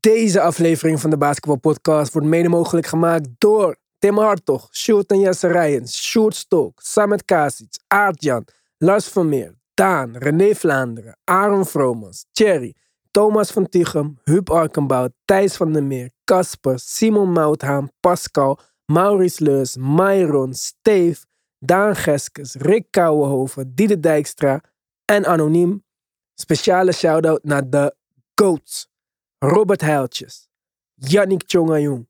Deze aflevering van de Basketball Podcast wordt mede mogelijk gemaakt door Tim Hartog, Sjoerd en Jesse Rijens, Sjoerd Stok, Samet Kasic, Aartjan, Lars Vermeer, Daan, René Vlaanderen, Aaron Vromans, Thierry, Thomas van Tichem, Huub Arkenbout, Thijs van der Meer, Casper, Simon Mouthaan, Pascal, Maurice Leus, Myron, Steve, Daan Geskes, Rick Kouwenhoven, Diede Dijkstra en Anoniem. Speciale shout-out naar de GOATs. Robert Heiltjes, Yannick Tjongajong,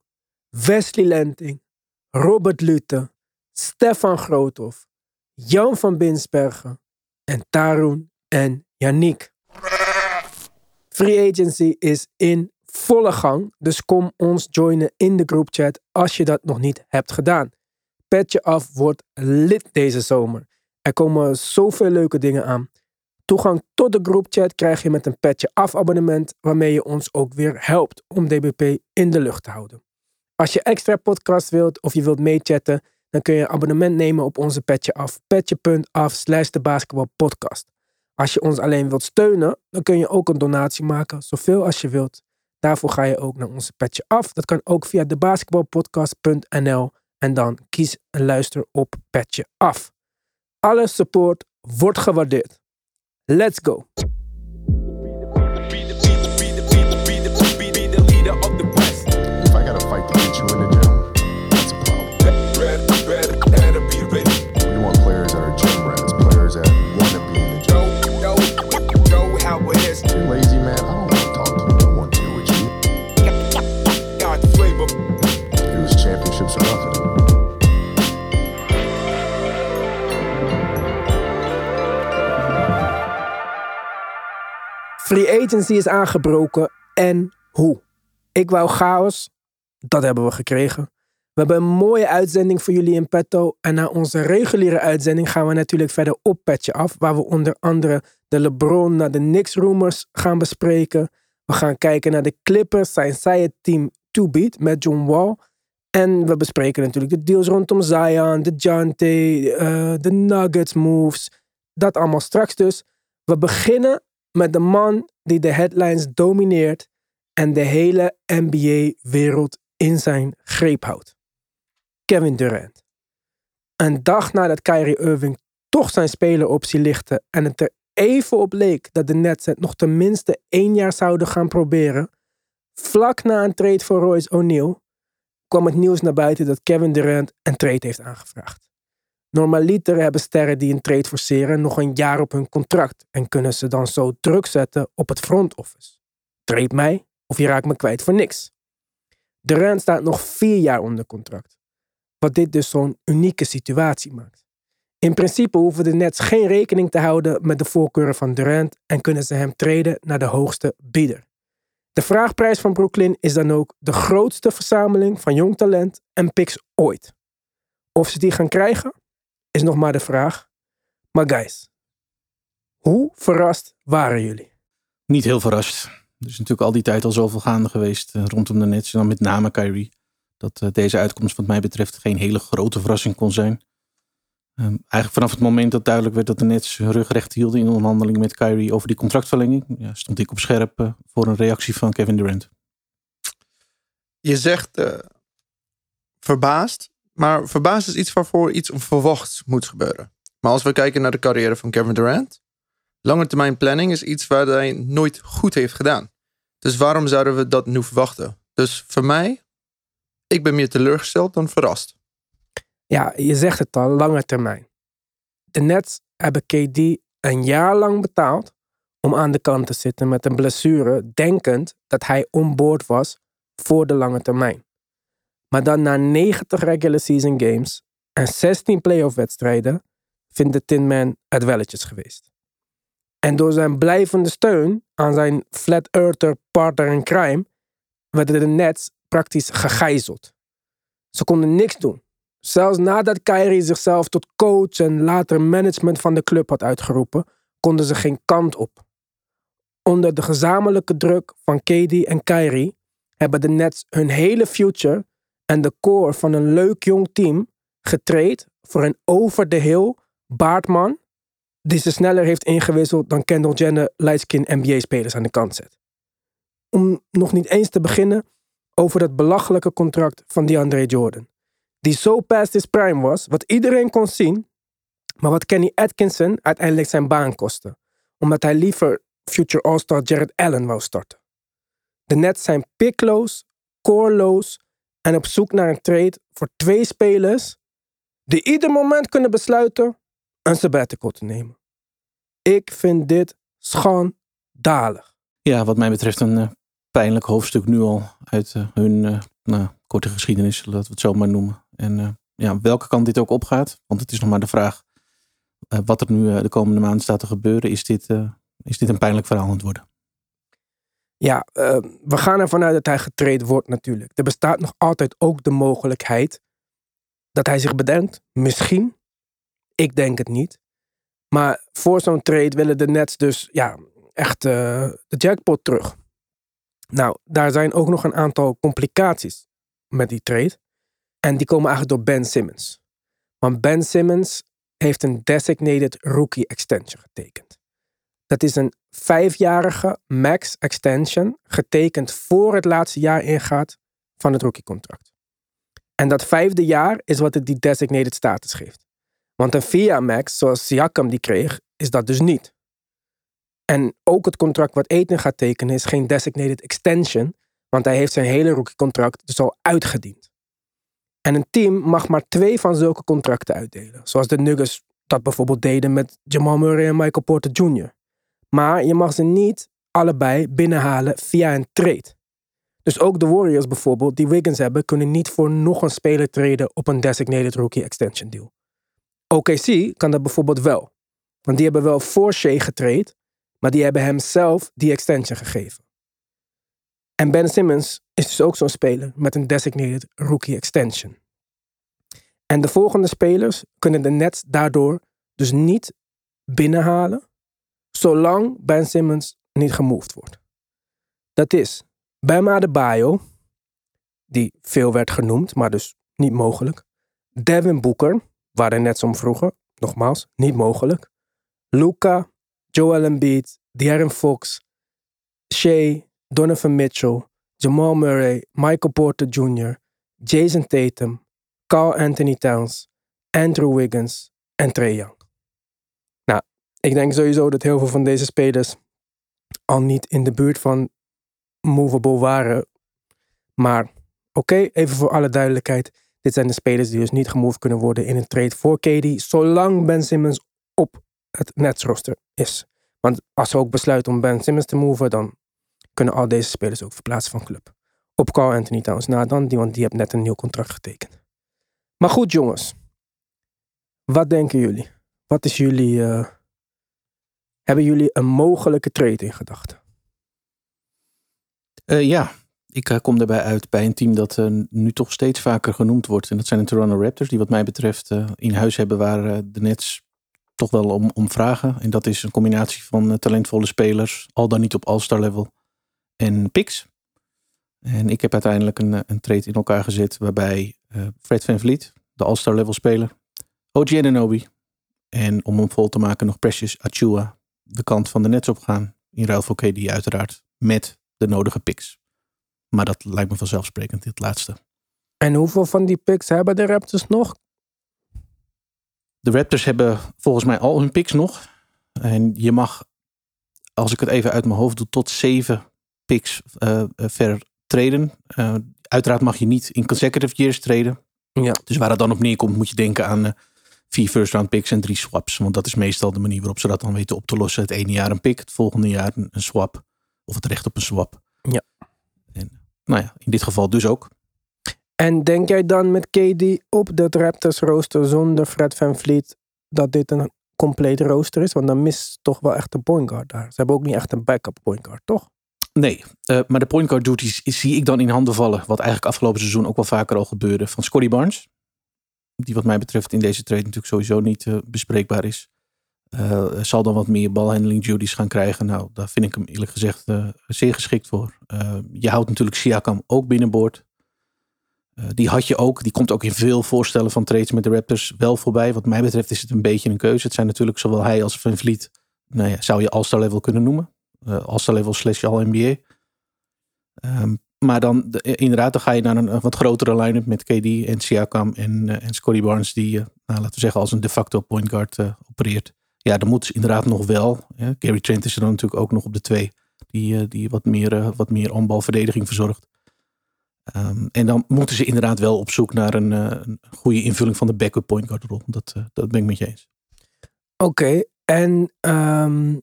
Wesley Lenting, Robert Lute, Stefan Groothoff, Jan van Binsbergen en Tarun en Yannick. Free Agency is in volle gang, dus kom ons joinen in de groupchat als je dat nog niet hebt gedaan. Petje af wordt lid deze zomer. Er komen zoveel leuke dingen aan. Toegang tot de groupchat krijg je met een Petje af abonnement, waarmee je ons ook weer helpt om DBP in de lucht te houden. Als je extra podcast wilt of je wilt meechatten, dan kun je een abonnement nemen op onze Petje af. Petje.af slash de basketbalpodcast. Als je ons alleen wilt steunen, dan kun je ook een donatie maken, zoveel als je wilt. Daarvoor ga je ook naar onze Petje af. Dat kan ook via debasketbalpodcast.nl en dan kies en luister op Petje af. Alle support wordt gewaardeerd. Let's go. Free agency is aangebroken en hoe? Ik wou chaos, dat hebben we gekregen. We hebben een mooie uitzending voor jullie in petto. En na onze reguliere uitzending gaan we natuurlijk verder op petje af. Waar we onder andere de LeBron naar de Knicks rumors gaan bespreken. We gaan kijken naar de Clippers, zijn zij het team to beat met John Wall. En we bespreken natuurlijk de deals rondom Zion, de Jante, eh, de Nuggets moves. Dat allemaal straks dus. We beginnen met de man die de headlines domineert en de hele NBA-wereld in zijn greep houdt. Kevin Durant. Een dag nadat Kyrie Irving toch zijn speleroptie lichtte en het er even op leek dat de Nets het nog tenminste één jaar zouden gaan proberen, vlak na een trade voor Royce O'Neal kwam het nieuws naar buiten dat Kevin Durant een trade heeft aangevraagd. Normaliter hebben sterren die een trade forceren nog een jaar op hun contract en kunnen ze dan zo druk zetten op het front office. Trade mij of je raakt me kwijt voor niks. Durant staat nog vier jaar onder contract, wat dit dus zo'n unieke situatie maakt. In principe hoeven de Nets geen rekening te houden met de voorkeuren van Durant en kunnen ze hem treden naar de hoogste bieder. De vraagprijs van Brooklyn is dan ook de grootste verzameling van jong talent en picks ooit. Of ze die gaan krijgen, is nog maar de vraag. Maar guys, hoe verrast waren jullie? Niet heel verrast. Er is natuurlijk al die tijd al zoveel gaande geweest eh, rondom de Nets. En dan met name Kyrie. Dat eh, deze uitkomst wat mij betreft geen hele grote verrassing kon zijn. Ehm, eigenlijk vanaf het moment dat duidelijk werd dat de Nets hun rug recht hielden in de onderhandeling met Kyrie over die contractverlenging. Ja, stond ik op scherp eh, voor een reactie van Kevin Durant. Je zegt eh, verbaasd, maar verbaasd is iets waarvoor iets verwachts moet gebeuren. Maar als we kijken naar de carrière van Kevin Durant, lange termijn planning is iets waar hij nooit goed heeft gedaan. Dus waarom zouden we dat nu verwachten? Dus voor mij, ik ben meer teleurgesteld dan verrast. Ja, je zegt het al, lange termijn. De Nets hebben KD een jaar lang betaald om aan de kant te zitten met een blessure, denkend dat hij onboord was voor de lange termijn. Maar dan na 90 regular season games en 16 playoff wedstrijden vindt de Tin Man het welletjes geweest. En door zijn blijvende steun aan zijn flat earther partner in crime werden de Nets praktisch gegijzeld. Ze konden niks doen. Zelfs nadat Kyrie zichzelf tot coach en later management van de club had uitgeroepen, konden ze geen kant op. Onder de gezamenlijke druk van KD en Kyrie hebben de Nets hun hele future en de core van een leuk jong team getraind voor een over de hill baardman die ze sneller heeft ingewisseld dan Kendall Jenner lightskin NBA-spelers aan de kant zet. om nog niet eens te beginnen over dat belachelijke contract van DeAndre Jordan. Die zo past his prime was, wat iedereen kon zien, maar wat Kenny Atkinson uiteindelijk zijn baan kostte. Omdat hij liever future All-Star Jared Allen wou starten. De Nets zijn pickloos, coreloos en op zoek naar een trade voor twee spelers die ieder moment kunnen besluiten een sabbatical te nemen. Ik vind dit schandalig. Ja, wat mij betreft een eh, pijnlijk hoofdstuk nu al uit eh, hun eh, nou, korte geschiedenis, laten we het zo maar noemen. En ja, welke kant dit ook opgaat, want het is nog maar de vraag wat er nu de komende maanden staat te gebeuren. Is dit, is dit een pijnlijk verhaal aan het worden? Ja, eh, we gaan ervan uit dat hij getraind wordt natuurlijk. Er bestaat nog altijd ook de mogelijkheid dat hij zich bedenkt. Misschien. Ik denk het niet. Maar voor zo'n trade willen de Nets dus ja, echt eh, de jackpot terug. Nou, daar zijn ook nog een aantal complicaties met die trade. En die komen eigenlijk door Ben Simmons. Want Ben Simmons heeft een designated rookie extension getekend. Dat is een vijfjarige max extension, getekend voor het laatste jaar ingaat van het rookiecontract. En dat vijfde jaar is wat het die designated status geeft. Want een vier max, zoals Siakam die kreeg, is dat dus niet. En ook het contract wat Eten gaat tekenen is geen designated extension, want hij heeft zijn hele rookiecontract dus al uitgediend. En een team mag maar twee van zulke contracten uitdelen. Zoals de Nuggets dat bijvoorbeeld deden met Jamal Murray en Michael Porter Jr. Maar je mag ze niet allebei binnenhalen via een trade. Dus ook de Warriors bijvoorbeeld, die Wiggins hebben, kunnen niet voor nog een speler treden op een designated rookie extension deal. OKC kan dat bijvoorbeeld wel. Want die hebben wel voor Shea getraind, maar die hebben hem zelf die extension gegeven. En Ben Simmons is dus ook zo'n speler met een designated rookie extension. En de volgende spelers kunnen de Nets daardoor dus niet binnenhalen, zolang Ben Simmons niet gemoved wordt. Dat is Bam Adebayo, die veel werd genoemd, maar dus niet mogelijk. Devin Booker, waar de Nets om vroegen, nogmaals, niet mogelijk. Luca, Joel Embiid, De'Aaron Fox, Shea, Donovan Mitchell, Jamal Murray, Michael Porter Jr., Jason Tatum, Carl Anthony Towns, Andrew Wiggins en Trey Young. Ik denk sowieso dat heel veel van deze spelers al niet in de buurt van movable waren. Maar oké, even voor alle duidelijkheid. Dit zijn de spelers die dus niet gemoved kunnen worden in een trade voor KD, zolang Ben Simmons op het Nets roster is. Want als ze ook besluiten om Ben Simmons te moven, dan kunnen al deze spelers ook verplaatsen van club. Op Carl Anthony Towns na dan, want die heeft net een nieuw contract getekend. Maar goed jongens, wat denken jullie? Wat is jullie, eh, hebben jullie een mogelijke trade in gedachten? Eh, ja, ik eh, kom daarbij uit bij een team dat eh, nu toch steeds vaker genoemd wordt. En dat zijn de Toronto Raptors, die wat mij betreft in huis hebben waar de Nets toch wel om, om vragen. En dat is een combinatie van talentvolle spelers, al dan niet op all-star level, en picks. En ik heb uiteindelijk een, een trade in elkaar gezet waarbij Fred Van Vliet, de all-star level speler, OG Ananobi en om hem vol te maken nog Precious Achua de kant van de Nets opgaan. In ruil voor KD uiteraard, met de nodige picks. Maar dat lijkt me vanzelfsprekend, dit laatste. En hoeveel van die picks hebben de Raptors nog? De Raptors hebben volgens mij al hun picks nog. En je mag, als ik het even uit mijn hoofd doe, tot zeven picks eh, eh, ver treden. Eh, uiteraard mag je niet in consecutive years treden. Ja. Dus waar het dan op neerkomt, moet je denken aan vier first round picks en drie swaps. Want dat is meestal de manier waarop ze dat dan weten op te lossen. Het ene jaar een pick, het volgende jaar een, swap. Of het recht op een swap. Ja. En, nou ja, in dit geval dus ook. En denk jij dan met KD op dat Raptors rooster zonder Fred Van Vliet dat dit een compleet rooster is? Want dan mist toch wel echt een point guard daar. Ze hebben ook niet echt een backup point guard, toch? Nee, eh, maar de point guard duties zie ik dan in handen vallen. Wat eigenlijk afgelopen seizoen ook wel vaker al gebeurde. Van Scotty Barnes. Die wat mij betreft in deze trade natuurlijk sowieso niet eh, bespreekbaar is. Eh, zal dan wat meer balhandling duties gaan krijgen. Nou, daar vind ik hem eerlijk gezegd eh, zeer geschikt voor. Je houdt natuurlijk Siakam ook binnenboord. Die had je ook. Die komt ook in veel voorstellen van trades met de Raptors wel voorbij. Wat mij betreft is het een beetje een keuze. Het zijn natuurlijk zowel hij als Van Vliet. Nou ja, zou je All-Star level kunnen noemen. Uh, All-Star level slash All-NBA. Ehm, maar dan, de- inderdaad, dan ga je naar een, wat grotere line-up met KD en Siakam en, eh, en Scotty Barnes, die, eh, nou, laten we zeggen, als een de facto point guard eh, opereert. Ja, dan moeten ze inderdaad nog wel. Hè. Gary Trent is er dan natuurlijk ook nog op de twee, die, die wat meer, wat meer onbalverdediging verzorgt. Ehm, en dan moeten ze inderdaad wel op zoek naar een, een goede invulling van de backup point guard rol. Dat, dat ben ik met je eens. Oké, en ehm,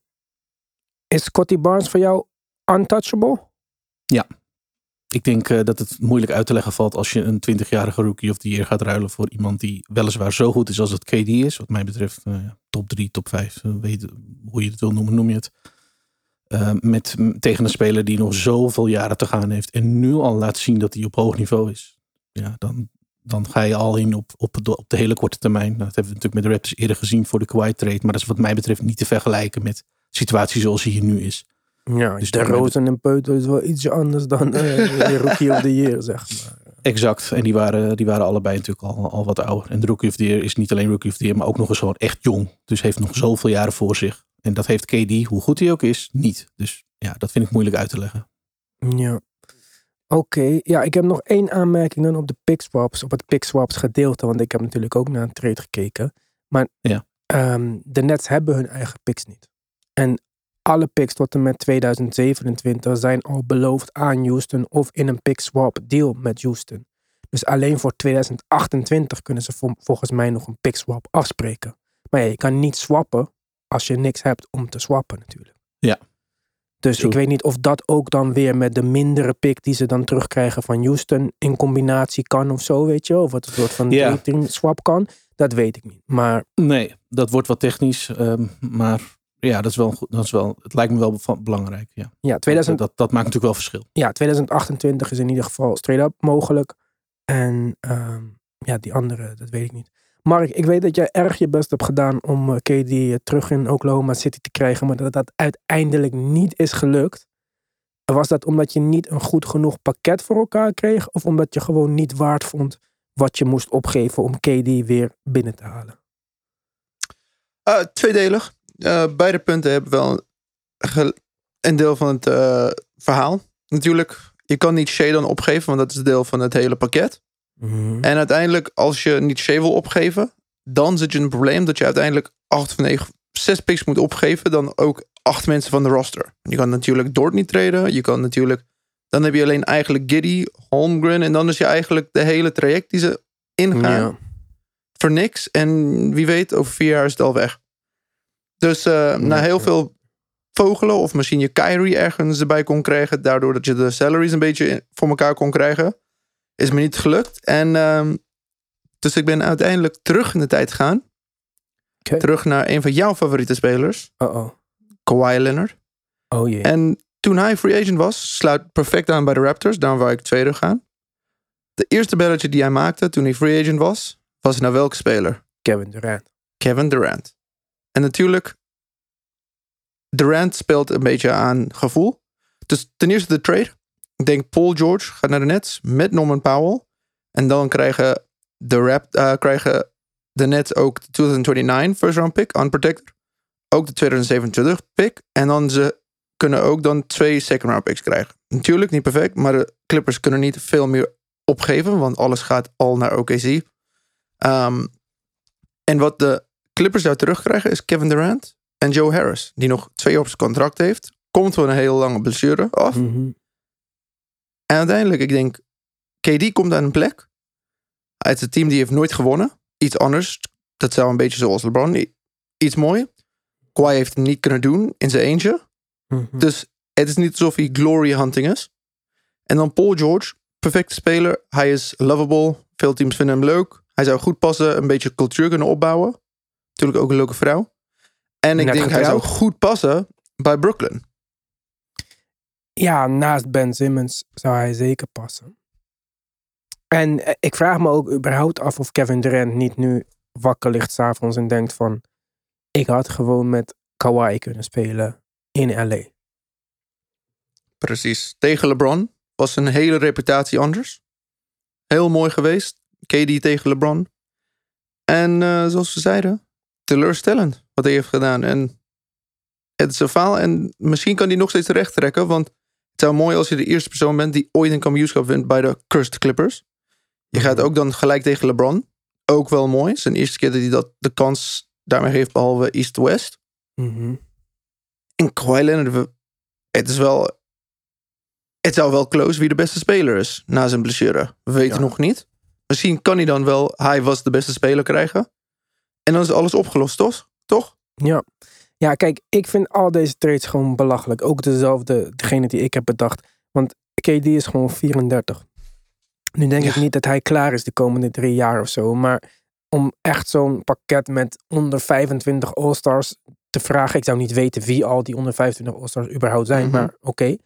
is Scotty Barnes voor jou untouchable? Ik denk eh, dat het moeilijk uit te leggen valt als je een 20-jarige rookie of the year gaat ruilen voor iemand die weliswaar zo goed is als het KD is. Wat mij betreft eh, top 3, top 5, eh, weet hoe je het wil noemen, noem je het. Met, tegen een speler die nog zoveel jaren te gaan heeft en nu al laat zien dat hij op hoog niveau is. Ja, dan, dan ga je al in op, op, de, op de hele korte termijn. Nou, dat hebben we natuurlijk met de Raptors eerder gezien voor de Kawhi trade. Maar dat is wat mij betreft niet te vergelijken met situatie zoals hij hier nu is. Ja, Dus de Rozen en Peutel is wel ietsje anders dan de Rookie of the Year, zeg maar. Exact. En die waren, die waren allebei natuurlijk al, al wat ouder. En de Rookie of the Year is niet alleen Rookie of the Year, maar ook nog eens gewoon echt jong. Dus heeft nog zoveel jaren voor zich. En dat heeft KD, hoe goed hij ook is, niet. Dus ja, dat vind ik moeilijk uit te leggen. Ja. Oké, ja, ik heb nog één aanmerking dan op de pick swaps, op het pick swaps gedeelte, want ik heb natuurlijk ook naar een trade gekeken. Maar Ja. ehm, de Nets hebben hun eigen picks niet. En alle picks tot en met 2027 zijn al beloofd aan Houston of in een pick swap deal met Houston. Dus alleen voor 2028 kunnen ze vol- volgens mij nog een pick swap afspreken. Maar ja, je kan niet swappen als je niks hebt om te swappen natuurlijk. Ja. Dus True. ik weet niet of dat ook dan weer met de mindere pick die ze dan terugkrijgen van Houston in combinatie kan of zo, weet je. wel. Of het een soort van dating swap kan. Dat weet ik niet. Maar Nee, dat wordt wat technisch. ehm, maar ja, dat is wel, goed- dat is wel, het lijkt me wel belangrijk. Ja. ja, 2000, Dat, dat maakt natuurlijk wel verschil. ja, 2028 is in ieder geval straight up mogelijk. En ehm, ja, die andere, dat weet ik niet. Mark, ik weet dat jij erg je best hebt gedaan om eh, KD eh, terug in Oklahoma City te krijgen, maar dat dat uiteindelijk niet is gelukt. Was dat omdat je niet een goed genoeg pakket voor elkaar kreeg? Of omdat je gewoon niet waard vond wat je moest opgeven om KD weer binnen te halen? Eh, tweedelig. Eh, beide punten hebben wel een deel van het eh, verhaal. Natuurlijk, je kan niet Shea dan opgeven, want dat is deel van het hele pakket. En uiteindelijk, als je niet Shea wil opgeven, dan zit je in een probleem dat je uiteindelijk acht of negen, zes picks moet opgeven. Dan ook acht mensen van de roster. Je kan natuurlijk Dort niet treden. Je kan natuurlijk, dan heb je alleen eigenlijk Giddy, Holmgren. En dan is je eigenlijk de hele traject die ze ingaan Ja. voor niks. En wie weet, over vier jaar is het al weg. Dus eh, na heel veel vogelen, of misschien je Kyrie ergens erbij kon krijgen, daardoor dat je de salaries een beetje voor elkaar kon krijgen, is me niet gelukt. En ehm, dus ik ben uiteindelijk terug in de tijd gegaan. Terug naar een van jouw favoriete spelers, Uh-oh. Kawhi Leonard. Oh jee. En toen hij free agent was, sluit perfect aan bij de Raptors. Daarom wou ik tweede gaan. De eerste belletje die hij maakte toen hij free agent was, was naar welke speler? Kevin Durant. Kevin Durant. En natuurlijk, Durant speelt een beetje aan gevoel. Dus ten eerste de trade. Ik denk Paul George gaat naar de Nets met Norman Powell. En dan krijgen de, Rap, eh, krijgen de Nets ook de 2029 first round pick, unprotected. Ook de 2027 pick. En dan ze kunnen ook dan twee second round picks krijgen. Natuurlijk niet perfect, maar de Clippers kunnen niet veel meer opgeven, want alles gaat al naar OKC. Ehm, en wat de Clippers daar terugkrijgen is Kevin Durant en Joe Harris, die nog twee jaar op zijn contract heeft. Komt van een hele lange blessure af. Mhm. En uiteindelijk, ik denk, KD komt aan een plek. Het is een team die heeft nooit gewonnen. Iets anders. Dat zou een beetje zoals LeBron. Iets mooi. Kawhi heeft het niet kunnen doen in zijn eentje. Mhm. Dus het is niet alsof hij glory hunting is. En dan Paul George, perfecte speler. Hij is lovable. Veel teams vinden hem leuk. Hij zou goed passen, een beetje cultuur kunnen opbouwen. Natuurlijk ook een leuke vrouw. En ik Net denk hij zou goed passen bij Brooklyn. Ja, naast Ben Simmons zou hij zeker passen. En eh, ik vraag me ook überhaupt af of Kevin Durant niet nu wakker ligt s'avonds en denkt van... Ik had gewoon met Kawhi kunnen spelen in LA. Precies. Tegen LeBron was een hele reputatie anders. Heel mooi geweest. KD tegen LeBron. En eh, zoals we zeiden, teleurstellend wat hij heeft gedaan. En het is een faal. En misschien kan hij nog steeds recht trekken. Want Het wel mooi als je de eerste persoon bent die ooit een kampioenschap wint bij de Cursed Clippers. Je gaat ook dan gelijk tegen LeBron. Ook wel mooi. Het is de eerste keer dat hij dat de kans daarmee heeft, behalve East-West. Mhm. En Kawhi Leonard, het is wel... Het zou wel close wie de beste speler is na zijn blessure. We weten Ja. nog niet. Misschien kan hij dan wel, hij was de beste speler krijgen. En dan is alles opgelost, toch? Toch? Ja. ja, kijk, ik vind al deze trades gewoon belachelijk. Ook dezelfde, degene die ik heb bedacht. Want KD is gewoon 34. Nu denk ik niet dat hij klaar is de komende drie jaar of zo. Maar om echt zo'n pakket met onder 25 All-Stars te vragen. Ik zou niet weten wie al die onder 25 All-Stars überhaupt zijn. Mhm. Maar oké.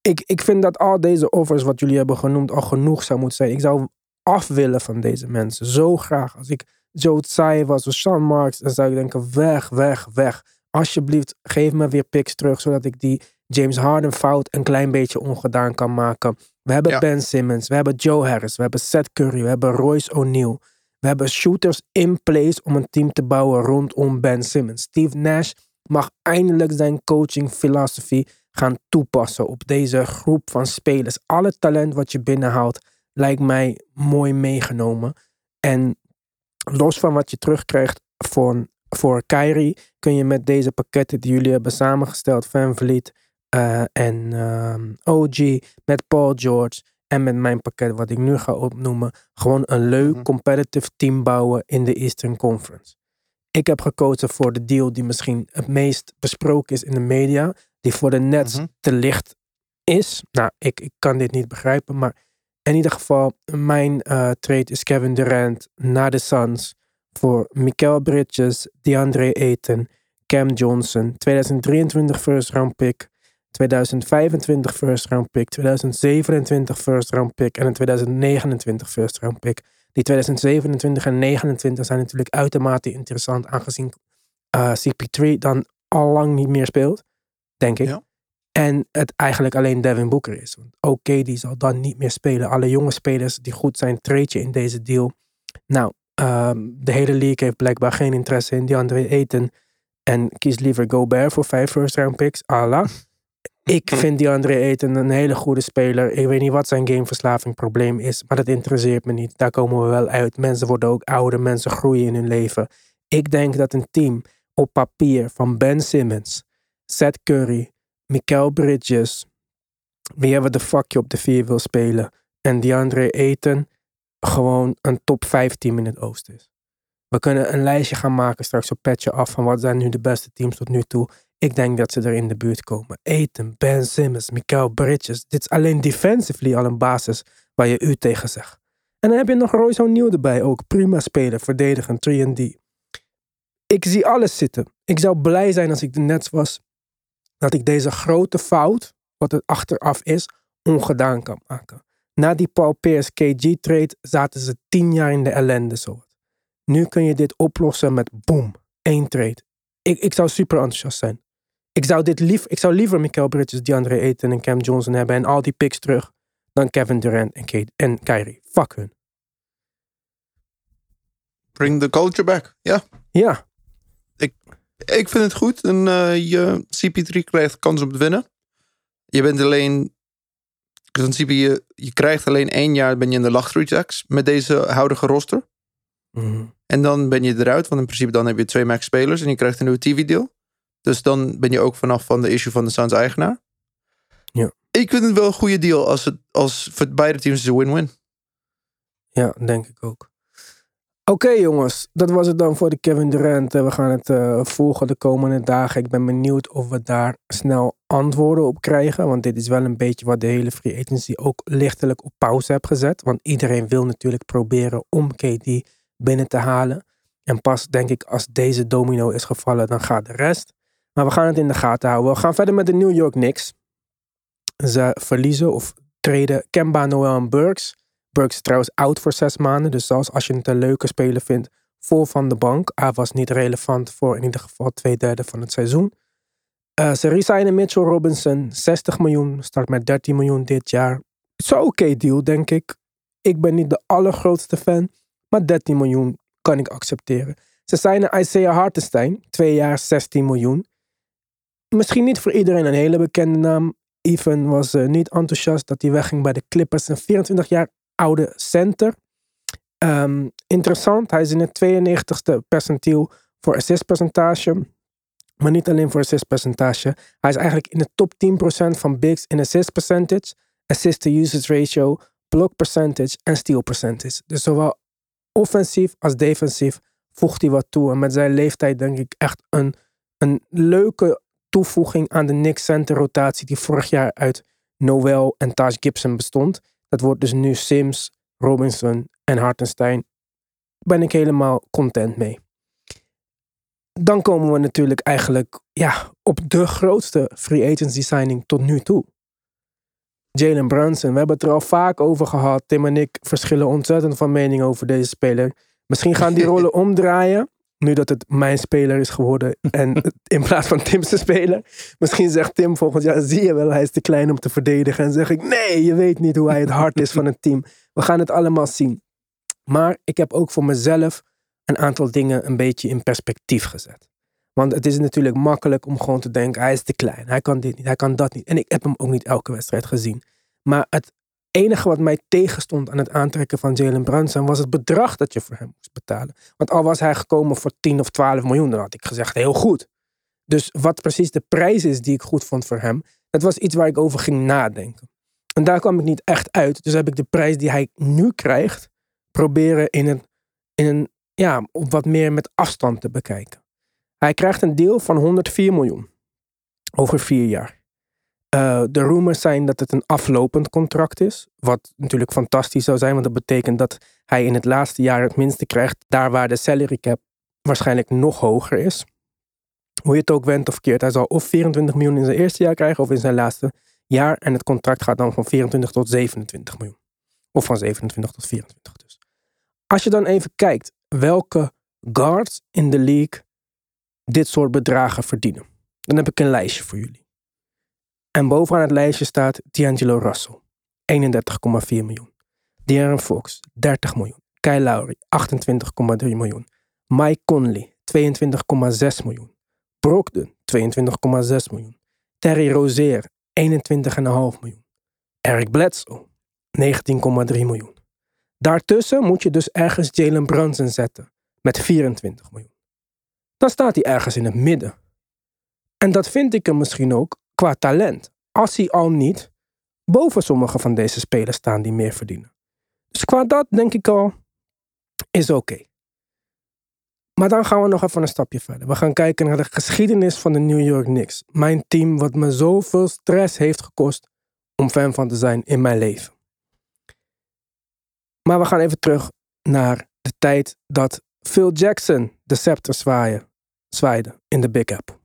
Ik, ik vind dat al deze offers wat jullie hebben genoemd al genoeg zou moeten zijn. Ik zou af willen van deze mensen. Zo graag. Als ik Joe Tsai was of Sean Marks, dan zou ik denken weg, weg, weg. Alsjeblieft, geef me weer picks terug, zodat ik die James Harden fout een klein beetje ongedaan kan maken. We hebben Ja. Ben Simmons, we hebben Joe Harris, we hebben Seth Curry, we hebben Royce O'Neal. We hebben shooters in place om een team te bouwen rondom Ben Simmons. Steve Nash mag eindelijk zijn coaching filosofie gaan toepassen op deze groep van spelers. Alle talent wat je binnenhaalt lijkt mij mooi meegenomen. En los van wat je terugkrijgt voor, voor Kyrie, kun je met deze pakketten die jullie hebben samengesteld, Van Vliet eh, en ehm, OG, met Paul George en met mijn pakket wat ik nu ga opnoemen, gewoon een leuk Mhm. competitive team bouwen in de Eastern Conference. Ik heb gekozen voor de deal die misschien het meest besproken is in de media, die voor de Nets Mhm. te licht is. Nou, ik, ik kan dit niet begrijpen, maar in ieder geval, mijn eh, trade is Kevin Durant naar de Suns voor Mikael Bridges, DeAndre Ayton, Cam Johnson, 2023 first round pick, 2025 first round pick, 2027 first round pick en een 2029 first round pick. Die 2027 en 29 zijn natuurlijk uitermate interessant aangezien eh, CP3 dan al lang niet meer speelt, denk ik. Ja. En het eigenlijk alleen Devin Booker is. Want oké, die zal dan niet meer spelen. Alle jonge spelers die goed zijn, treed je in deze deal. Nou, ehm, de hele league heeft blijkbaar geen interesse in DeAndre Ayton. En kies liever Gobert voor vijf first round picks. Allah. Ik vind DeAndre Ayton een hele goede speler. Ik weet niet wat zijn gameverslaving probleem is. Maar dat interesseert me niet. Daar komen we wel uit. Mensen worden ook ouder. Mensen groeien in hun leven. Ik denk dat een team op papier van Ben Simmons, Seth Curry, Mikael Bridges, wie hebben de fuck je op de vier wil spelen, en DeAndre Ayton gewoon een top 5 team in het oosten is. We kunnen een lijstje gaan maken straks op petje af van wat zijn nu de beste teams tot nu toe. Ik denk dat ze er in de buurt komen. Ayton, Ben Simmons, Mikael Bridges. Dit is alleen defensively al een basis waar je u tegen zegt. En dan heb je nog Royce O'Neal erbij ook. Prima speler, verdedigen, 3D. Ik zie alles zitten. Ik zou blij zijn als ik de Nets was dat ik deze grote fout, wat het achteraf is, ongedaan kan maken. Na die Paul Pierce KG trade zaten ze tien jaar in de ellende zo. Nu kun je dit oplossen met boom, één trade. Ik, ik zou super enthousiast zijn. Ik zou, dit lief, ik zou liever Mikael Bridges, DeAndre Ayton en Cam Johnson hebben en al die picks terug dan Kevin Durant en, Kate, en Kyrie. Fuck hun. Bring the culture back. Ja, Ja, ik vind het goed. En eh, je CP3 krijgt kans om te winnen. Je bent alleen... In principe, je, je krijgt alleen één jaar ben je in de tax met deze huidige roster. Mhm. En dan ben je eruit, want in principe dan heb je twee max spelers en je krijgt een nieuwe TV-deal. Dus dan ben je ook vanaf van de issue van de Suns eigenaar. Ja. Ik vind het wel een goede deal als het als voor beide teams is een win-win. Ja, denk ik ook. Oké jongens, dat was het dan voor de Kevin Durant. Eh, We gaan het eh, volgen de komende dagen. Ik ben benieuwd of we daar snel antwoorden op krijgen. Want dit is wel een beetje wat de hele free agency ook lichtelijk op pauze heb gezet. Want iedereen wil natuurlijk proberen om KD binnen te halen. En pas denk ik als deze domino is gevallen, dan gaat de rest. Maar we gaan het in de gaten houden. We gaan verder met de New York Knicks. Ze verliezen of treden Kemba, Noel en Burks. Burks is trouwens oud voor zes maanden. Dus zelfs als je het een leuke speler vindt voor van de bank. Hij was niet relevant voor in ieder geval twee derde van het seizoen. Eh ze resignen Mitchell Robinson. 60 miljoen. Start met 13 miljoen dit jaar. Een oké deal, denk ik. Ik ben niet de allergrootste fan. Maar 13 miljoen kan ik accepteren. Ze signen Isaiah Hartenstein. Twee jaar 16 miljoen. Misschien niet voor iedereen een hele bekende naam. Ethan was eh, niet enthousiast dat hij wegging bij de Clippers. Een 24 jaar oude center. Ehm, interessant, hij is in het 92ste percentiel voor assistpercentage. Maar niet alleen voor assistpercentage. Hij is eigenlijk in de top 10% van bigs in assist percentage, assist to usage ratio, block percentage en steal percentage. Dus zowel offensief als defensief voegt hij wat toe. En met zijn leeftijd denk ik echt een, een leuke toevoeging aan de Knicks center rotatie die vorig jaar uit Noel en Taj Gibson bestond. Dat wordt dus nu Sims, Robinson en Hartenstein. Ben ik helemaal content mee. Dan komen we natuurlijk eigenlijk ja, op de grootste free agency signing tot nu toe. Jalen Brunson. We hebben het er al vaak over gehad. Tim en ik verschillen ontzettend van mening over deze speler. Misschien gaan die rollen omdraaien. Nu dat het mijn speler is geworden. En in plaats van Tim's speler. Misschien zegt Tim volgend jaar: zie je wel, hij is te klein om te verdedigen. En zeg ik: nee, je weet niet hoe hij het hart is van het team. We gaan het allemaal zien. Maar ik heb ook voor mezelf een aantal dingen een beetje in perspectief gezet. Want het is natuurlijk makkelijk om gewoon te denken: hij is te klein, hij kan dit niet, hij kan dat niet. En ik heb hem ook niet elke wedstrijd gezien. Maar het enige wat mij tegenstond aan het aantrekken van Jalen Brunson was het bedrag dat je voor hem moest betalen. Want al was hij gekomen voor 10 of 12 miljoen, dan had ik gezegd: heel goed. Dus wat precies de prijs is die ik goed vond voor hem, dat was iets waar ik over ging nadenken. En daar kwam ik niet echt uit. Dus heb ik de prijs die hij nu krijgt, proberen in een, in een ja, op wat meer met afstand te bekijken. Hij krijgt een deel van 104 miljoen over vier jaar. Uh, de rumors zijn dat het een aflopend contract is. Wat natuurlijk fantastisch zou zijn, want dat betekent dat hij in het laatste jaar het minste krijgt. Daar waar de salary cap waarschijnlijk nog hoger is. Hoe je het ook went of keert, hij zal of 24 miljoen in zijn eerste jaar krijgen of in zijn laatste jaar. En het contract gaat dan van 24 tot 27 miljoen. Of van 27 tot 24 dus. Als je dan even kijkt welke guards in de league dit soort bedragen verdienen. Dan heb ik een lijstje voor jullie. En bovenaan het lijstje staat D'Angelo Russell, 31,4 miljoen. De'Aaron Fox, 30 miljoen. Kyle Lowry, 28,3 miljoen. Mike Conley, 22,6 miljoen. Brogdon, 22,6 miljoen. Terry Rozier, 21,5 miljoen. Eric Bledsoe, 19,3 miljoen. Daartussen moet je dus ergens Jalen Brunson zetten met 24 miljoen. Dan staat hij ergens in het midden. En dat vind ik hem misschien ook qua talent. Als hij al niet boven sommige van deze spelers staan die meer verdienen. Dus qua dat denk ik al, is oké. Maar dan gaan we nog even een stapje verder. We gaan kijken naar de geschiedenis van de New York Knicks. Mijn team wat me zoveel stress heeft gekost om fan van te zijn in mijn leven. Maar we gaan even terug naar de tijd dat Phil Jackson de scepter zwaaide in de Big Apple.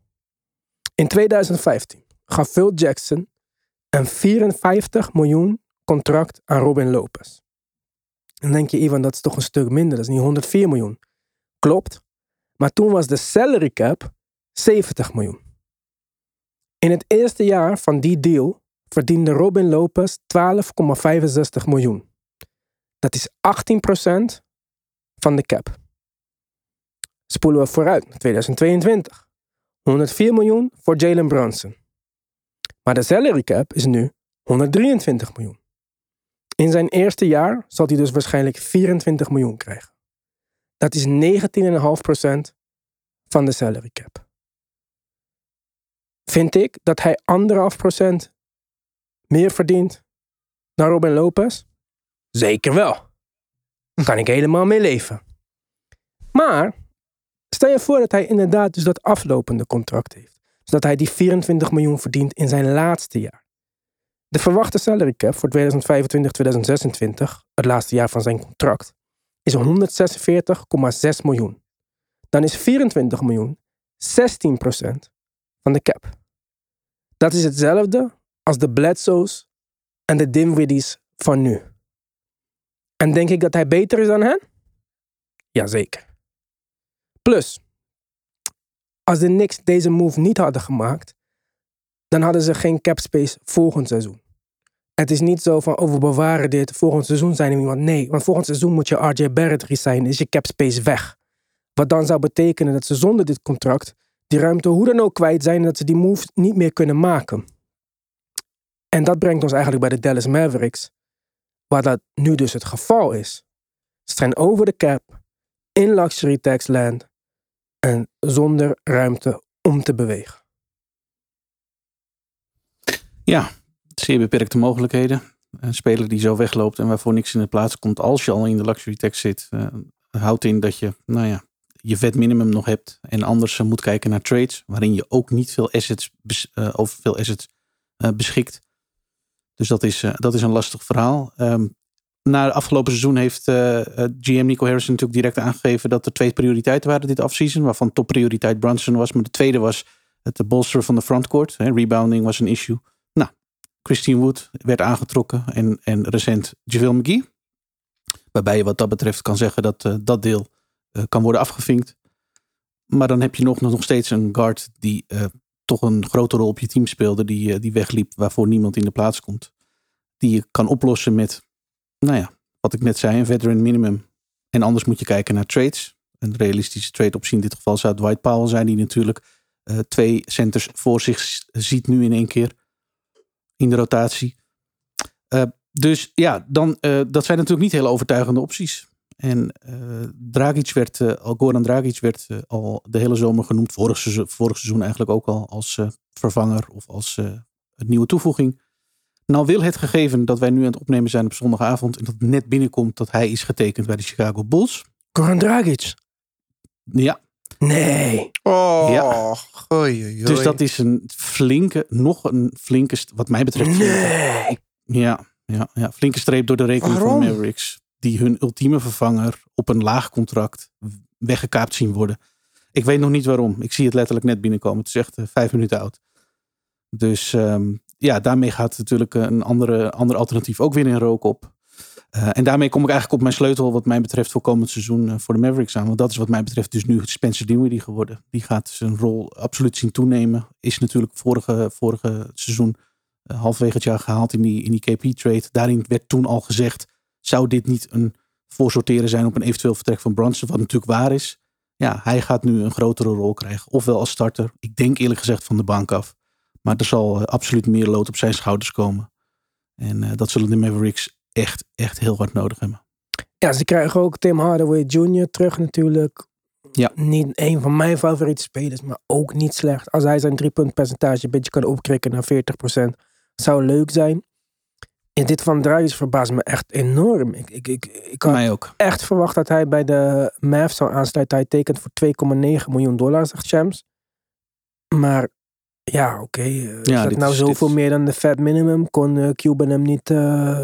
In 2015 gaf Phil Jackson een 54 miljoen contract aan Robin Lopez. Dan denk je, Ivan, dat is toch een stuk minder. Dat is niet 104 miljoen. Klopt. Maar toen was de salary cap 70 miljoen. In het eerste jaar van die deal verdiende Robin Lopez 12,65 miljoen. Dat is 18% van de cap. Spoelen we vooruit naar 2022. 104 miljoen voor Jalen Brunson. Maar de salary cap is nu 123 miljoen. In zijn eerste jaar zal hij dus waarschijnlijk 24 miljoen krijgen. Dat is 19,5% van de salary cap. Vind ik dat hij anderhalf procent meer verdient dan Robin Lopez? Zeker wel. Kan ik helemaal mee leven. Maar stel je voor dat hij inderdaad dus dat aflopende contract heeft. Zodat hij die 24 miljoen verdient in zijn laatste jaar. De verwachte salary cap voor 2025-2026, het laatste jaar van zijn contract, is 146,6 miljoen. Dan is 24 miljoen 16% van de cap. Dat is hetzelfde als de Bledsoes en de Dimwiddies van nu. En denk ik dat hij beter is dan hen? Jazeker. Plus, als de Knicks deze move niet hadden gemaakt, dan hadden ze geen cap space volgend seizoen. Het is niet zo van, oh we bewaren dit, volgend seizoen zijn er iemand. Nee, want volgend seizoen moet je RJ Barrett resignen, is je cap space weg. Wat dan zou betekenen dat ze zonder dit contract die ruimte hoe dan ook kwijt zijn en dat ze die move niet meer kunnen maken. En dat brengt ons eigenlijk bij de Dallas Mavericks, waar dat nu dus het geval is. Ze zijn over de cap, in luxury tax land en zonder ruimte om te bewegen. Ja, zeer beperkte mogelijkheden. Een speler die zo wegloopt en waarvoor niks in de plaats komt als je al in de luxury tax zit, uh, houdt in dat je, nou ja, je vet minimum nog hebt en anders moet kijken naar trades, waarin je ook niet veel assets, uh, over veel assets beschikt. Dus dat is, dat is een lastig verhaal. Um, na het afgelopen seizoen heeft GM Nico Harrison natuurlijk direct aangegeven dat er twee prioriteiten waren dit offseason, waarvan topprioriteit Brunson was, maar de tweede was het bolsteren van de frontcourt. Rebounding was een issue. Christine Wood werd aangetrokken en, en recent JaVale McGee. Waarbij je wat dat betreft kan zeggen dat uh, dat deel kan worden afgevinkt. Maar dan heb je nog, nog steeds een guard die toch een grote rol op je team speelde. Die, die wegliep waarvoor niemand in de plaats komt. Die je kan oplossen met, nou ja, wat ik net zei, een veteran minimum. En anders moet je kijken naar trades. Een realistische trade optie in dit geval zou Dwight Powell zijn. Die natuurlijk twee centers voor zich ziet nu in één keer in de rotatie. Uh, dus ja, dan, uh, dat zijn natuurlijk niet hele overtuigende opties. En Dragic werd, al Goran Dragic werd al de hele zomer genoemd. Vorig seizoen, eigenlijk ook al als vervanger of als nieuwe toevoeging. Nou wil het gegeven dat wij nu aan het opnemen zijn op zondagavond. En dat het net binnenkomt dat hij is getekend bij de Chicago Bulls. Goran Dragic? Ja. Nee. Oh, Ja. goeie, goeie. Dus dat is een flinke, nog een flinke, wat mij betreft. Nee. Ja, ja, ja, flinke streep door de rekening van Waarom? de Mavericks. Die hun ultieme vervanger op een laag contract weggekaapt zien worden. Ik weet nog niet waarom. Ik zie het letterlijk net binnenkomen. Het is echt eh, vijf minuten oud. Dus ehm, ja, daarmee gaat natuurlijk eh, een andere, ander alternatief ook weer in rook op. Eh, en daarmee kom ik eigenlijk op mijn sleutel wat mij betreft voor komend seizoen eh, voor de Mavericks aan. Want dat is wat mij betreft dus nu Spencer Dinwiddie geworden. Die gaat zijn rol absoluut zien toenemen. Is natuurlijk vorige, vorige seizoen uh, halverwege het jaar gehaald in die, in die KP-trade. Daarin werd toen al gezegd, zou dit niet een voorsorteren zijn op een eventueel vertrek van Brunson, wat natuurlijk waar is. Ja, hij gaat nu een grotere rol krijgen. Ofwel als starter, ik denk eerlijk gezegd van de bank af. Maar er zal uh, absoluut meer lood op zijn schouders komen. En uh, dat zullen de Mavericks echt, echt heel hard nodig hebben. Ja, ze krijgen ook Tim Hardaway Jr. terug natuurlijk. Ja. Niet een van mijn favoriete spelers, maar ook niet slecht. Als hij zijn driepuntpercentage een beetje kan opkrikken naar 40%, zou leuk zijn. En dit van Dragic verbaast me echt enorm. Ik, ik, ik, ik had Mij ook. echt verwacht dat hij bij de Mavs zou aansluiten. Hij tekent voor 2,9 miljoen dollar, zegt Shams. Maar ja, oké. Okay. Ja, is dat nou is- zoveel dit meer dan de vet minimum? Kon eh, Cuban hem niet, eh,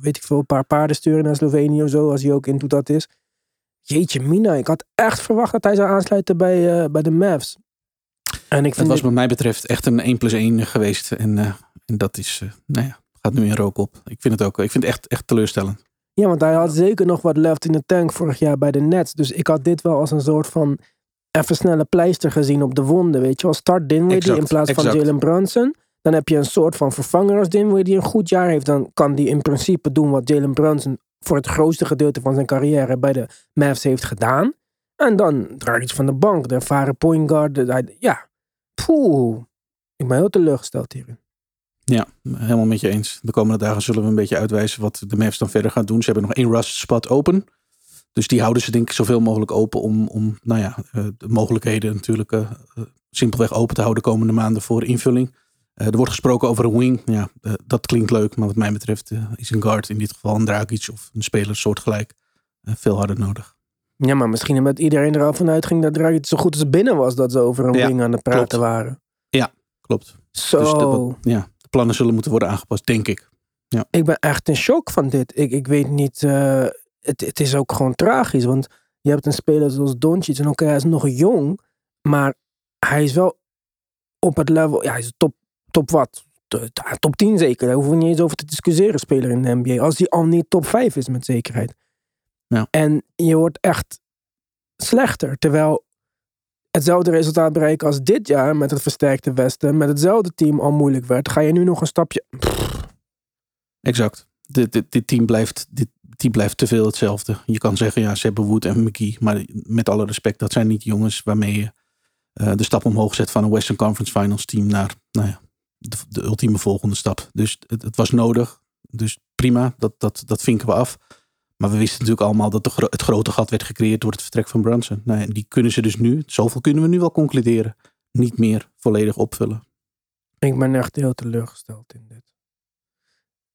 weet ik veel, een paar paarden sturen naar Slovenië of zo, als hij ook in dat is? Jeetje mina, ik had echt verwacht dat hij zou aansluiten bij, eh, bij de Mavs. En ik Het vind was dit- wat mij betreft echt een 1 plus 1 geweest. En, en dat is, nou ja, gaat nu in rook op. Ik vind het ook, ik vind het echt, echt teleurstellend. Ja, want hij had zeker nog wat left in de tank vorig jaar bij de Nets. Dus ik had dit wel als een soort van even snelle pleister gezien op de wonden. Weet je wel, start Dinwiddie Exact, in plaats van. Jalen Brunson. Dan heb je een soort van vervanger als Dinwiddie die een goed jaar heeft. Dan kan die in principe doen wat Jalen Brunson voor het grootste gedeelte van zijn carrière bij de Mavs heeft gedaan. En dan draait iets van de bank. De ervaren point guard. de- ja, poeh. Ik ben heel teleurgesteld hierin. Ja, helemaal met je eens. De komende dagen zullen we een beetje uitwijzen wat de Mavs dan verder gaan doen. Ze hebben nog één rust spot open. Dus die houden ze denk ik zoveel mogelijk open om, om nou ja, eh, de mogelijkheden natuurlijk eh, eh, simpelweg open te houden de komende maanden voor invulling. Er wordt gesproken over een wing. Ja, dat klinkt leuk, maar wat mij betreft is een guard in dit geval een Dragic of een speler soortgelijk veel harder nodig. Ja, maar misschien omdat iedereen er al van uitging dat Dragic zo goed als binnen was dat ze over een Ja, wing aan het praten klopt. waren. Klopt. Zo, Dus de, wat- ja, de plannen zullen moeten worden aangepast, denk ik. ik ben echt in shock van dit. Ik, ik weet niet, het, het is ook gewoon tragisch, want je hebt een speler zoals Doncic en oké, hij is nog jong, maar hij is wel op het level, ja, hij is top, top wat? To- to- Top 10 zeker, daar hoeven we niet eens over te discussiëren, speler in de NBA. Als hij al niet top 5 is met zekerheid. Ja. En je wordt echt slechter, terwijl hetzelfde resultaat bereiken als dit jaar met het versterkte Westen, met hetzelfde team al moeilijk werd, ga je nu nog een stapje. Exact. Dit, dit, dit, team blijft, dit team blijft te veel hetzelfde. Je kan zeggen, ja, ze hebben Wood en McKee. Maar met alle respect, dat zijn niet jongens waarmee je eh, de stap omhoog zet van een Western Conference Finals team naar, nou ja, de, ultieme volgende stap. Dus het, was nodig. Dus prima, dat, dat, dat vinken we af. Maar we wisten natuurlijk allemaal dat het grote gat werd gecreëerd door het vertrek van Brunson. Nou, die kunnen ze dus nu, zoveel kunnen we nu wel concluderen, niet meer volledig opvullen. Ik ben echt heel teleurgesteld in dit.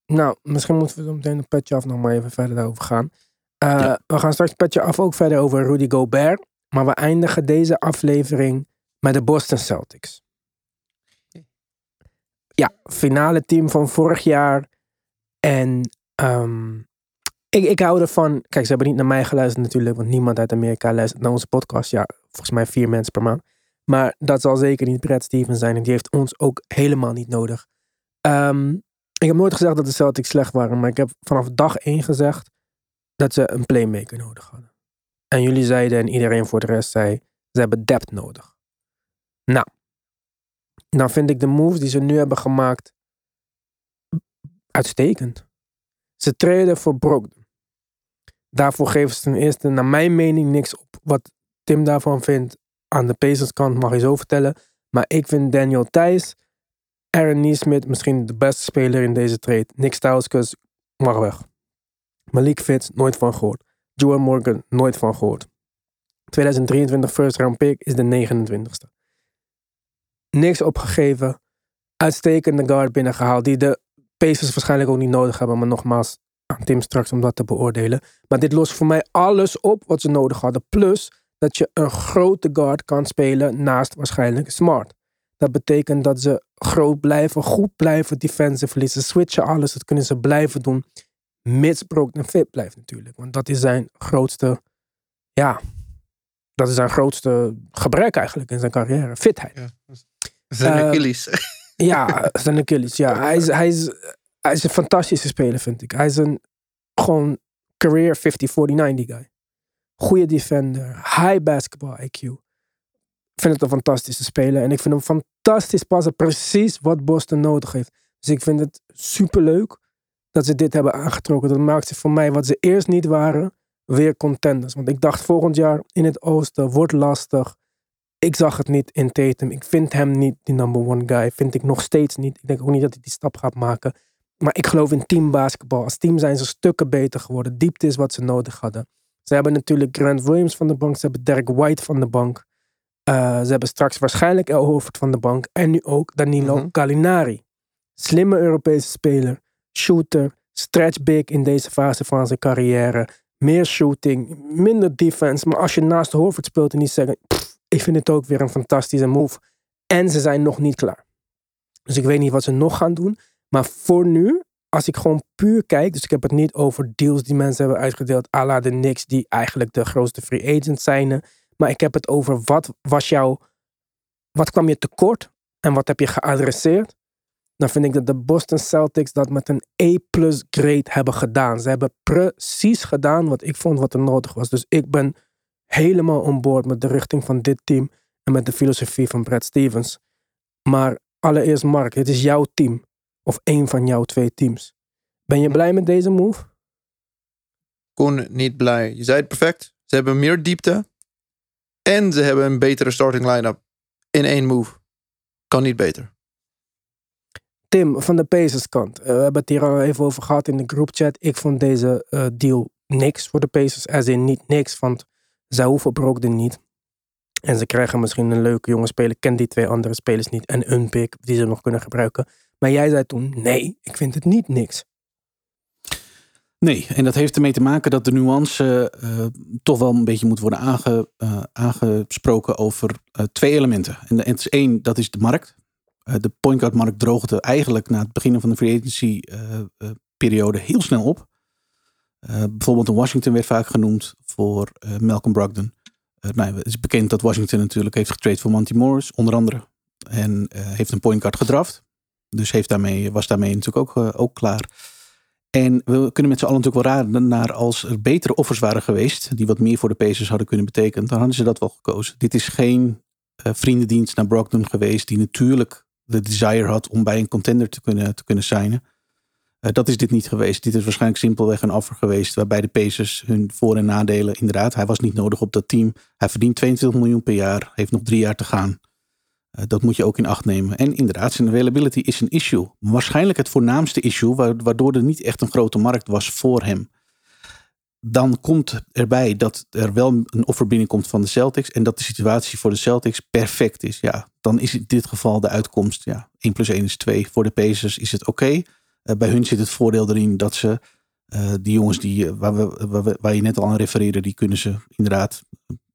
Nou, misschien moeten we zo meteen een petje af nog maar even verder daarover gaan. Eh, Ja. We gaan straks petje af ook verder over Rudy Gobert. Maar we eindigen deze aflevering met de Boston Celtics. Ja, finale team van vorig jaar. En ehm, ik, ik hou ervan. Kijk, ze hebben niet naar mij geluisterd natuurlijk. Want niemand uit Amerika luistert naar onze podcast. Ja, volgens mij vier mensen per maand. Maar dat zal zeker niet Brad Stevens zijn. En die heeft ons ook helemaal niet nodig. Ehm, ik heb nooit gezegd dat de Celtics slecht waren. Maar ik heb vanaf dag één gezegd dat ze een playmaker nodig hadden. En jullie zeiden en iedereen voor de rest zei, ze hebben depth nodig. Nou, dan vind ik de moves die ze nu hebben gemaakt uitstekend. Ze treden voor Brogdon. Daarvoor geven ze ten eerste, naar mijn mening, niks op. Wat Tim daarvan vindt, aan de Pacers kant mag je zo vertellen. Maar ik vind Daniel Thijs, Aaron Neesmith misschien de beste speler in deze trade. Nick Stauskas mag weg. Malik Fitz, nooit van gehoord. Joel Morgan, nooit van gehoord. 2023 first round pick is de 29ste. Niks opgegeven. Uitstekende guard binnengehaald. Die de Pacers waarschijnlijk ook niet nodig hebben. Maar nogmaals, aan Tim straks om dat te beoordelen. Maar dit lost voor mij alles op wat ze nodig hadden. Plus dat je een grote guard kan spelen naast waarschijnlijk Smart. Dat betekent dat ze groot blijven, goed blijven defensively. Ze switchen alles, dat kunnen ze blijven doen. Mits Brogdon fit blijft natuurlijk. Want dat is zijn grootste, ja, dat is zijn grootste gebrek eigenlijk in zijn carrière. Fitheid. Zijn Eh, Achilles. Ja, zijn Achilles. Ja, hij is, hij, is, hij is een fantastische speler, vind ik. Hij is een gewoon career 50-49 die guy. Goede defender, high basketball IQ. Vind het een fantastische speler. En ik vind hem fantastisch passen. Precies wat Boston nodig heeft. Dus ik vind het superleuk dat ze dit hebben aangetrokken. Dat maakt ze voor mij, wat ze eerst niet waren, weer contenders. Want ik dacht volgend jaar in het oosten wordt lastig. Ik zag het niet in Tatum. Ik vind hem niet die number one guy. Vind ik nog steeds niet. Ik denk ook niet dat hij die stap gaat maken. Maar ik geloof in teambasketbal. Als team zijn ze stukken beter geworden. Diepte is wat ze nodig hadden. Ze hebben natuurlijk Grant Williams van de bank. Ze hebben Derek White van de bank. Uh, ze hebben straks waarschijnlijk El Horford van de bank. En nu ook Danilo. Gallinari. Slimme Europese speler. Shooter. Stretch big in deze fase van zijn carrière. Meer shooting. Minder defense. Maar als je naast Horford speelt en niet zeggen... "Pff, ik vind het ook weer een fantastische move. En ze zijn nog niet klaar. Dus ik weet niet wat ze nog gaan doen. Maar voor nu, als ik gewoon puur kijk. Dus ik heb het niet over deals die mensen hebben uitgedeeld. à la de Knicks, die eigenlijk de grootste free agents zijn. Maar ik heb het over wat was jouw. Wat kwam je tekort en wat heb je geadresseerd? Dan vind ik dat de Boston Celtics dat met een A-plus grade hebben gedaan. Ze hebben precies gedaan wat ik vond wat er nodig was. Dus ik ben helemaal on board met de richting van dit team en met de filosofie van Brad Stevens. Maar allereerst, Mark, het is jouw team. Of één van jouw twee teams. Ben je blij met deze move? Kon niet blij. Je zei het perfect. Ze hebben meer diepte. En ze hebben een betere starting line-up. In één move. Kan niet beter. Tim, van de Pacers kant. Uh, we hebben het hier al even over gehad in de groupchat. Ik vond deze uh, deal niks voor de Pacers. Als in niet niks, want zij hoeven Brogdon niet. En ze krijgen misschien een leuke jonge speler. Ken die twee andere spelers niet. En een pick die ze nog kunnen gebruiken. Maar jij zei toen, nee, ik vind het niet niks. Nee, en dat heeft ermee te maken dat de nuance uh, toch wel een beetje moet worden aange, uh, aangesproken over twee elementen. En het is één, dat is de markt. de point guard markt droogde eigenlijk na het beginnen van de free agency periode heel snel op. bijvoorbeeld in Washington werd vaak genoemd voor Malcolm Brogdon. nou, het is bekend dat Washington natuurlijk heeft getraind voor Monty Morris, onder andere. En heeft een point guard gedraft. Dus heeft daarmee, was daarmee natuurlijk ook, ook klaar. En we kunnen met z'n allen natuurlijk wel raden naar als er betere offers waren geweest, die wat meer voor de Pacers hadden kunnen betekenen, dan hadden ze dat wel gekozen. Dit is geen uh, vriendendienst naar Brogdon geweest, die natuurlijk de desire had om bij een contender te kunnen, te kunnen signen. Uh, dat is dit niet geweest. Dit is waarschijnlijk simpelweg een offer geweest waarbij de Pacers hun voor- en nadelen, inderdaad, hij was niet nodig op dat team. Hij verdient 22 miljoen per jaar, heeft nog drie jaar te gaan. Eh, dat moet je ook in acht nemen. En inderdaad, zijn availability is een issue. Waarschijnlijk het voornaamste issue, wa- waardoor er niet echt een grote markt was voor hem. Dan komt erbij dat er wel een offer binnenkomt van de Celtics. En dat de situatie voor de Celtics perfect is. Ja, dan is in dit geval de uitkomst. Ja, 1 plus 1 is 2. Voor de Pacers is het oké. Eh, bij hun zit het voordeel erin dat ze eh, die jongens die, waar, we, waar, we- waar je net al aan refereerde, die kunnen ze inderdaad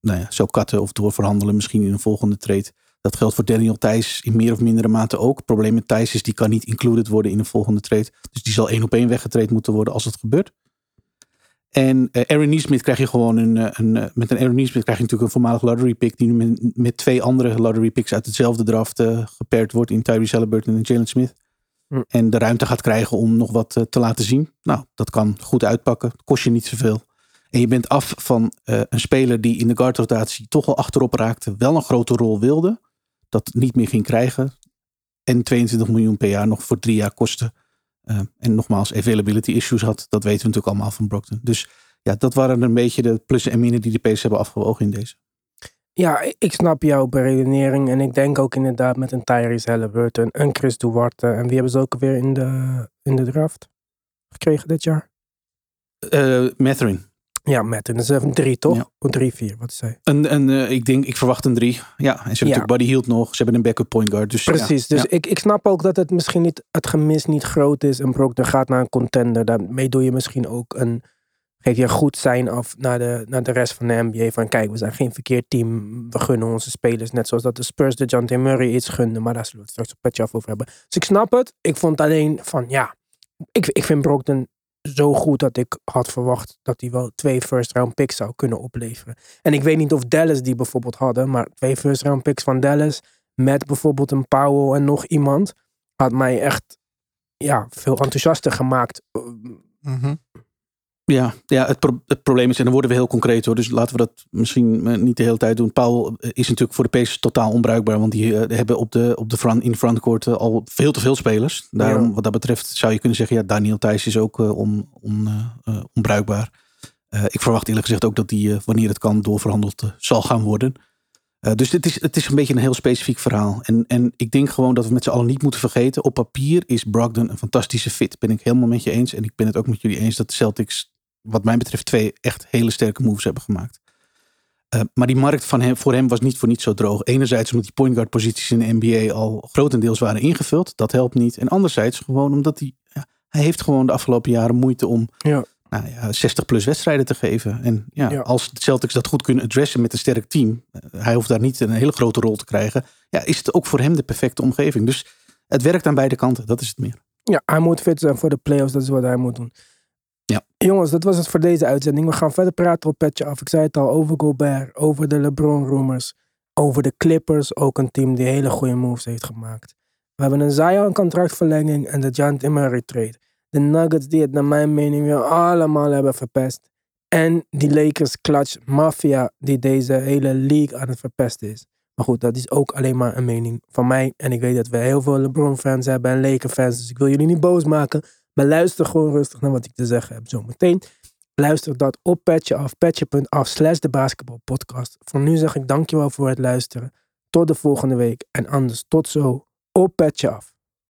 nou ja, zo katten of doorverhandelen misschien in een volgende trade. Dat geldt voor Daniel Thijs in meer of mindere mate ook. Het probleem met Thijs is die kan niet included worden in een volgende trade. Dus die zal één op één weggetraind moeten worden als het gebeurt. En eh, Aaron Neesmith krijg je gewoon een, eh, een eh, met een Aaron Neesmith krijg je natuurlijk een voormalig lottery pick die nu met, met twee andere lottery picks uit hetzelfde draft gepaard wordt in Tyrese Halliburton en Jalen Smith. Hm. En de ruimte gaat krijgen om nog wat te laten zien. Nou, dat kan goed uitpakken. Kost je niet zoveel. En je bent af van een speler die in de guardrotatie toch al achterop raakte. Wel een grote rol wilde. Dat niet meer ging krijgen. En 22 miljoen per jaar nog voor drie jaar kosten. Eh, en nogmaals, availability issues had. Dat weten we natuurlijk allemaal van Brockton. Dus ja, dat waren een beetje de plussen en minnen die de Pacers hebben afgewogen in deze. Ja, ik- snap jouw beredenering. En ik denk ook inderdaad met een Tyrese Halliburton, een Chris Duarte. En wie hebben ze ook weer in de, in de draft gekregen dit jaar? Eh Matherin. Ja, met een 7-3 toch? Ja. Of 3-4, wat zei Een, een, eh, ik denk, ik verwacht een drie. Ja, en ze hebben natuurlijk Buddy Hield nog. Ze hebben een backup point guard. Dus, ja. Precies, dus. Ik, ik snap ook dat het misschien niet, het gemis niet groot is. En Brogdon gaat naar een contender. Daarmee doe je misschien ook een, geef je een goed zijn af naar de, naar de rest van de NBA. Van kijk, we zijn geen verkeerd team. We gunnen onze spelers. Net zoals dat de Spurs de John T. Murray iets gunden. Maar daar zullen we het straks een petje af over hebben. Dus ik snap het. Ik vond alleen van ja, ik, ik vind Brogdon zo goed dat ik had verwacht dat hij wel twee first round picks zou kunnen opleveren. En ik weet niet of Dallas die bijvoorbeeld hadden, maar twee first round picks van Dallas met bijvoorbeeld een Powell en nog iemand had mij echt ja, veel enthousiaster gemaakt. Mhm. Ja, ja het, pro- het probleem is, en dan worden we heel concreet hoor, dus laten we dat misschien eh, niet de hele tijd doen. Paul eh, is natuurlijk voor de Pacers totaal onbruikbaar, want die eh, hebben op de, op de front, in frontcourt al veel te veel spelers. Daarom, Ja. wat dat betreft, zou je kunnen zeggen, ja, Daniel Thijs is ook on, on, onbruikbaar. Ik verwacht eerlijk gezegd ook dat die, wanneer het kan, doorverhandeld zal gaan worden. Eh, dus het is, het is een beetje een heel specifiek verhaal. En, en ik denk gewoon dat we met z'n allen niet moeten vergeten. Op papier is Brogdon een fantastische fit. Ben ik helemaal met je eens. En ik ben het ook met jullie eens dat de Celtics, wat mij betreft, twee echt hele sterke moves hebben gemaakt. Eh, maar die markt van hem, voor hem was niet voor niets zo droog. Enerzijds omdat die point guard posities in de NBA al grotendeels waren ingevuld. Dat helpt niet. En anderzijds gewoon omdat hij, hij heeft gewoon de afgelopen jaren moeite om Ja. Nou ja, 60 plus wedstrijden te geven. En ja, Ja. als de Celtics dat goed kunnen adressen met een sterk team. eh, Hij hoeft daar niet een hele grote rol te krijgen. Ja, is het ook voor hem de perfecte omgeving. Dus het werkt aan beide kanten. Dat is het meer. Ja, hij moet fit zijn voor de playoffs. Dat is wat hij moet doen. Ja. Jongens, dat was het voor deze uitzending. We gaan verder praten op Petje Af. Ik zei het al over Gobert, over de LeBron rumors, over de Clippers. Ook een team die hele goede moves heeft gemaakt. We hebben een Zion contractverlenging en de John Murray trade. De Nuggets die het naar mijn mening weer allemaal hebben verpest. En die Lakers clutch mafia die deze hele league aan het verpesten is. Maar goed, dat is ook alleen maar een mening van mij. En ik weet dat we heel veel LeBron-fans hebben en Laker-fans. Dus ik wil jullie niet boos maken. Maar luister gewoon rustig naar wat ik te zeggen heb zometeen. Luister dat op Petje Af. Petje.af slash de basketbalpodcast. Voor nu zeg ik dankjewel voor het luisteren. Tot de volgende week. En anders tot zo op Petje Af.